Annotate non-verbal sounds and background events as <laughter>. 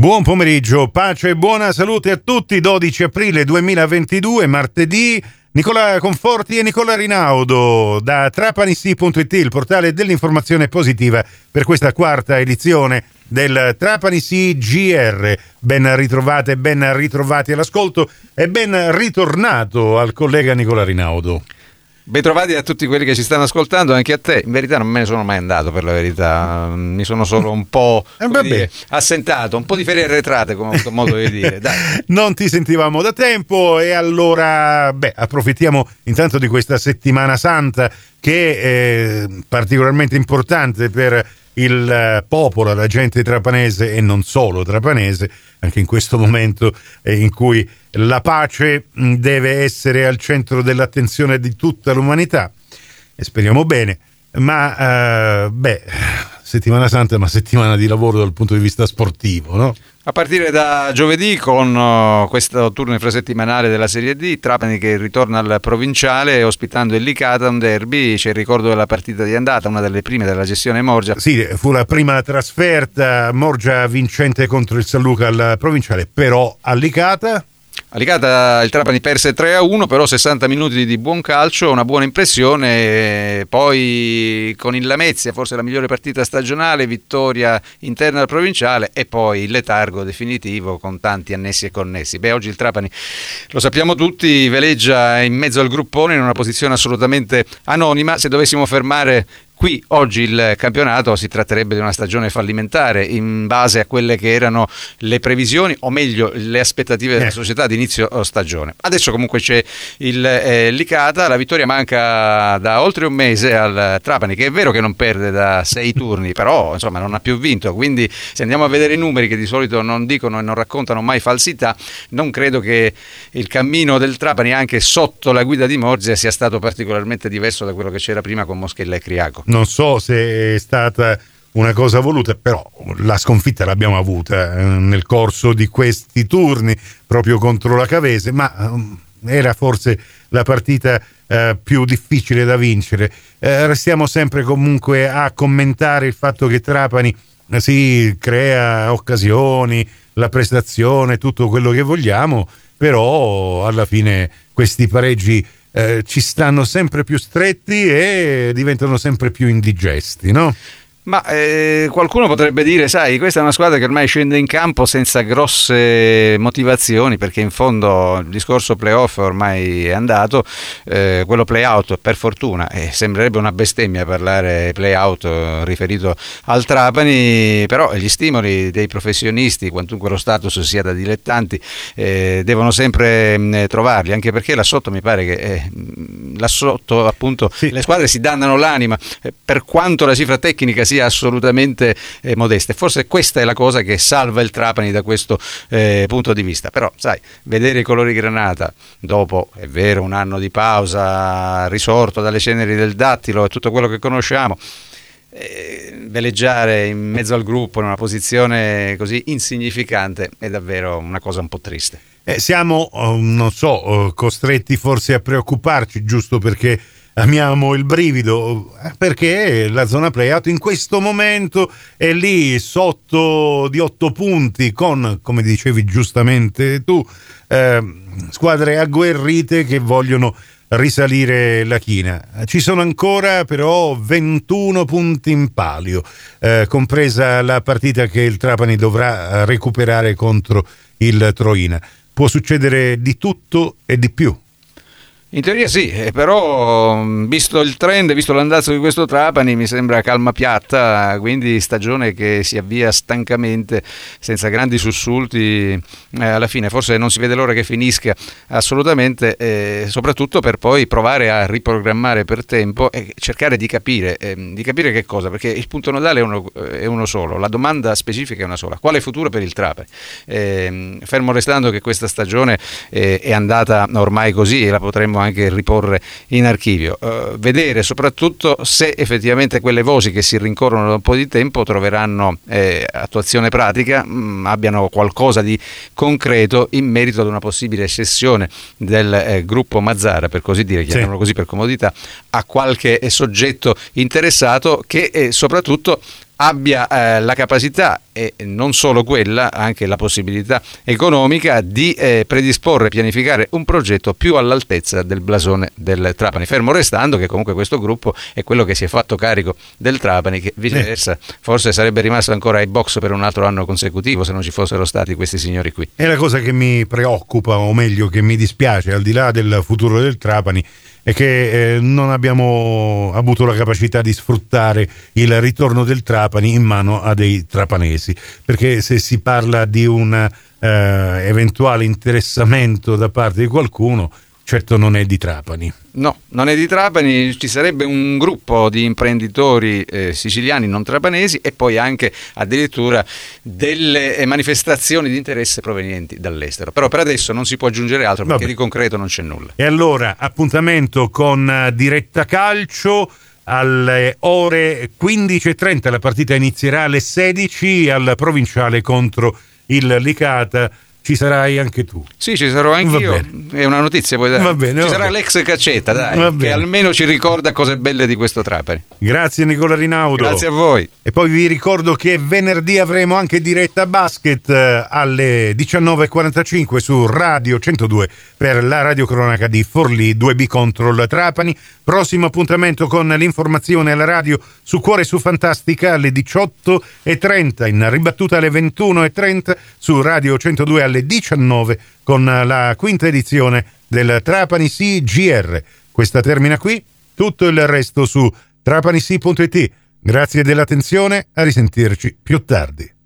Buon pomeriggio, pace e buona salute a tutti. 12 aprile 2022, martedì. Nicola Conforti e Nicola Rinaudo da trapanisi.it, il portale dell'informazione positiva per questa quarta edizione del Trapanisi GR. Ben ritrovate, ben ritrovati all'ascolto e ben ritornato al collega Nicola Rinaudo. Bentrovati a tutti quelli che ci stanno ascoltando, anche a te. In verità non me ne sono mai andato, per la verità. Mi sono solo un po' eh, dire, assentato, un po' di ferie arretrate, come ho avuto modo di dire. Dai. <laughs> non ti sentivamo da tempo e allora, beh, approfittiamo intanto di questa settimana santa che è particolarmente importante per il eh, popolo, la gente trapanese e non solo trapanese, anche in questo momento in cui la pace deve essere al centro dell'attenzione di tutta l'umanità. E speriamo bene, ma eh, beh, settimana santa è una settimana di lavoro dal punto di vista sportivo, no? A partire da giovedì con uh, questo turno infrasettimanale della Serie D, Trapani che ritorna al provinciale ospitando il Licata, un derby, c'è il ricordo della partita di andata, una delle prime della gestione Morgia. Sì, fu la prima trasferta, Morgia vincente contro il San Luca al provinciale, però a Licata Alicata il Trapani perse 3-1, però 60 minuti di buon calcio, una buona impressione, poi con il Lamezia forse la migliore partita stagionale, vittoria interna al provinciale e poi il letargo definitivo con tanti annessi e connessi. Beh, oggi il Trapani, lo sappiamo tutti, veleggia in mezzo al gruppone in una posizione assolutamente anonima, se dovessimo fermare Qui oggi il campionato si tratterebbe di una stagione fallimentare in base a quelle che erano le previsioni o meglio le aspettative della eh. società di inizio stagione. Adesso comunque c'è il eh, Licata, la vittoria manca da oltre un mese al Trapani che è vero che non perde da sei turni però insomma non ha più vinto quindi se andiamo a vedere i numeri che di solito non dicono e non raccontano mai falsità non credo che il cammino del Trapani anche sotto la guida di Morzia sia stato particolarmente diverso da quello che c'era prima con Moschella e Criaco non so se è stata una cosa voluta, però la sconfitta l'abbiamo avuta eh, nel corso di questi turni proprio contro la Cavese, ma eh, era forse la partita eh, più difficile da vincere. Eh, restiamo sempre comunque a commentare il fatto che Trapani si crea occasioni, la prestazione, tutto quello che vogliamo, però alla fine questi pareggi eh, ci stanno sempre più stretti e diventano sempre più indigesti, no? Ma eh, qualcuno potrebbe dire, sai, questa è una squadra che ormai scende in campo senza grosse motivazioni, perché in fondo il discorso playoff ormai è andato, eh, quello playout per fortuna, eh, sembrerebbe una bestemmia parlare playout eh, riferito al Trapani, però gli stimoli dei professionisti, quantunque lo status sia da dilettanti, eh, devono sempre mm, trovarli, anche perché là sotto mi pare che eh, là sotto appunto sì. le squadre si dannano l'anima, per quanto la cifra tecnica sia assolutamente eh, modeste. Forse questa è la cosa che salva il Trapani da questo eh, punto di vista. Però, sai, vedere i colori granata dopo, è vero, un anno di pausa, risorto dalle ceneri del dattilo e tutto quello che conosciamo. Eh, veleggiare in mezzo al gruppo in una posizione così insignificante è davvero una cosa un po' triste. Eh, siamo, oh, non so, oh, costretti forse a preoccuparci giusto perché amiamo il brivido eh, perché la zona playout in questo momento è lì sotto di otto punti con, come dicevi giustamente tu, eh, squadre agguerrite che vogliono risalire la china. Ci sono ancora però 21 punti in palio, eh, compresa la partita che il Trapani dovrà recuperare contro il Troina. Può succedere di tutto e di più. In teoria sì, eh, però visto il trend, visto l'andazzo di questo Trapani mi sembra calma piatta, quindi stagione che si avvia stancamente, senza grandi sussulti, eh, alla fine forse non si vede l'ora che finisca assolutamente, eh, soprattutto per poi provare a riprogrammare per tempo e cercare di capire, eh, di capire che cosa, perché il punto nodale è uno, è uno, solo, la domanda specifica è una sola, quale futuro per il Trapani? Ehm, fermo restando che questa stagione eh, è andata ormai così e la potremmo anche riporre in archivio. Uh, vedere soprattutto se effettivamente quelle voci che si rincorrono da un po' di tempo troveranno eh, attuazione pratica, mh, mm, abbiano qualcosa di concreto in merito ad una possibile cessione del eh, gruppo Mazzara, per così dire, chiamiamolo sì. così per comodità, a qualche soggetto interessato che eh, soprattutto abbia eh, la capacità e non solo quella, anche la possibilità economica di eh, predisporre e pianificare un progetto più all'altezza del blasone del Trapani, fermo restando che comunque questo gruppo è quello che si è fatto carico del Trapani, che viceversa eh. forse sarebbe rimasto ancora ai box per un altro anno consecutivo se non ci fossero stati questi signori qui. È la cosa che mi preoccupa, o meglio che mi dispiace, al di là del futuro del Trapani, è che eh, non abbiamo avuto la capacità di sfruttare il ritorno del Trapani in mano a dei trapanesi, perché se si parla di un eh, eventuale interessamento da parte di qualcuno, certo non è di Trapani. No, non è di Trapani, ci sarebbe un gruppo di imprenditori eh, siciliani non trapanesi e poi anche addirittura delle eh, manifestazioni di interesse provenienti dall'estero. Però per adesso non si può aggiungere altro perché Vabbè. di concreto non c'è nulla. E allora, appuntamento con uh, diretta calcio alle ore 15.30, la partita inizierà alle 16 al provinciale contro il Licata ci sarai anche tu. Sì, ci sarò anch'io. È una notizia, puoi dare. Va bene, ci sarà bene. l'ex Caccetta, dai, che almeno ci ricorda cose belle di questo Trapani. Grazie Nicola Rinaudo. Grazie a voi. E poi vi ricordo che venerdì avremo anche diretta basket eh, alle 19.45 su Radio 102 per la radiocronaca di Forlì 2B contro il Trapani. Prossimo appuntamento con l'informazione alla radio su Cuore su Fantastica alle 18.30, in ribattuta alle 21.30 su Radio 102 alle 19 con la quinta edizione del Trapani CGR. Questa termina qui, tutto il resto su trapanisi.it. Grazie dell'attenzione, a risentirci più tardi.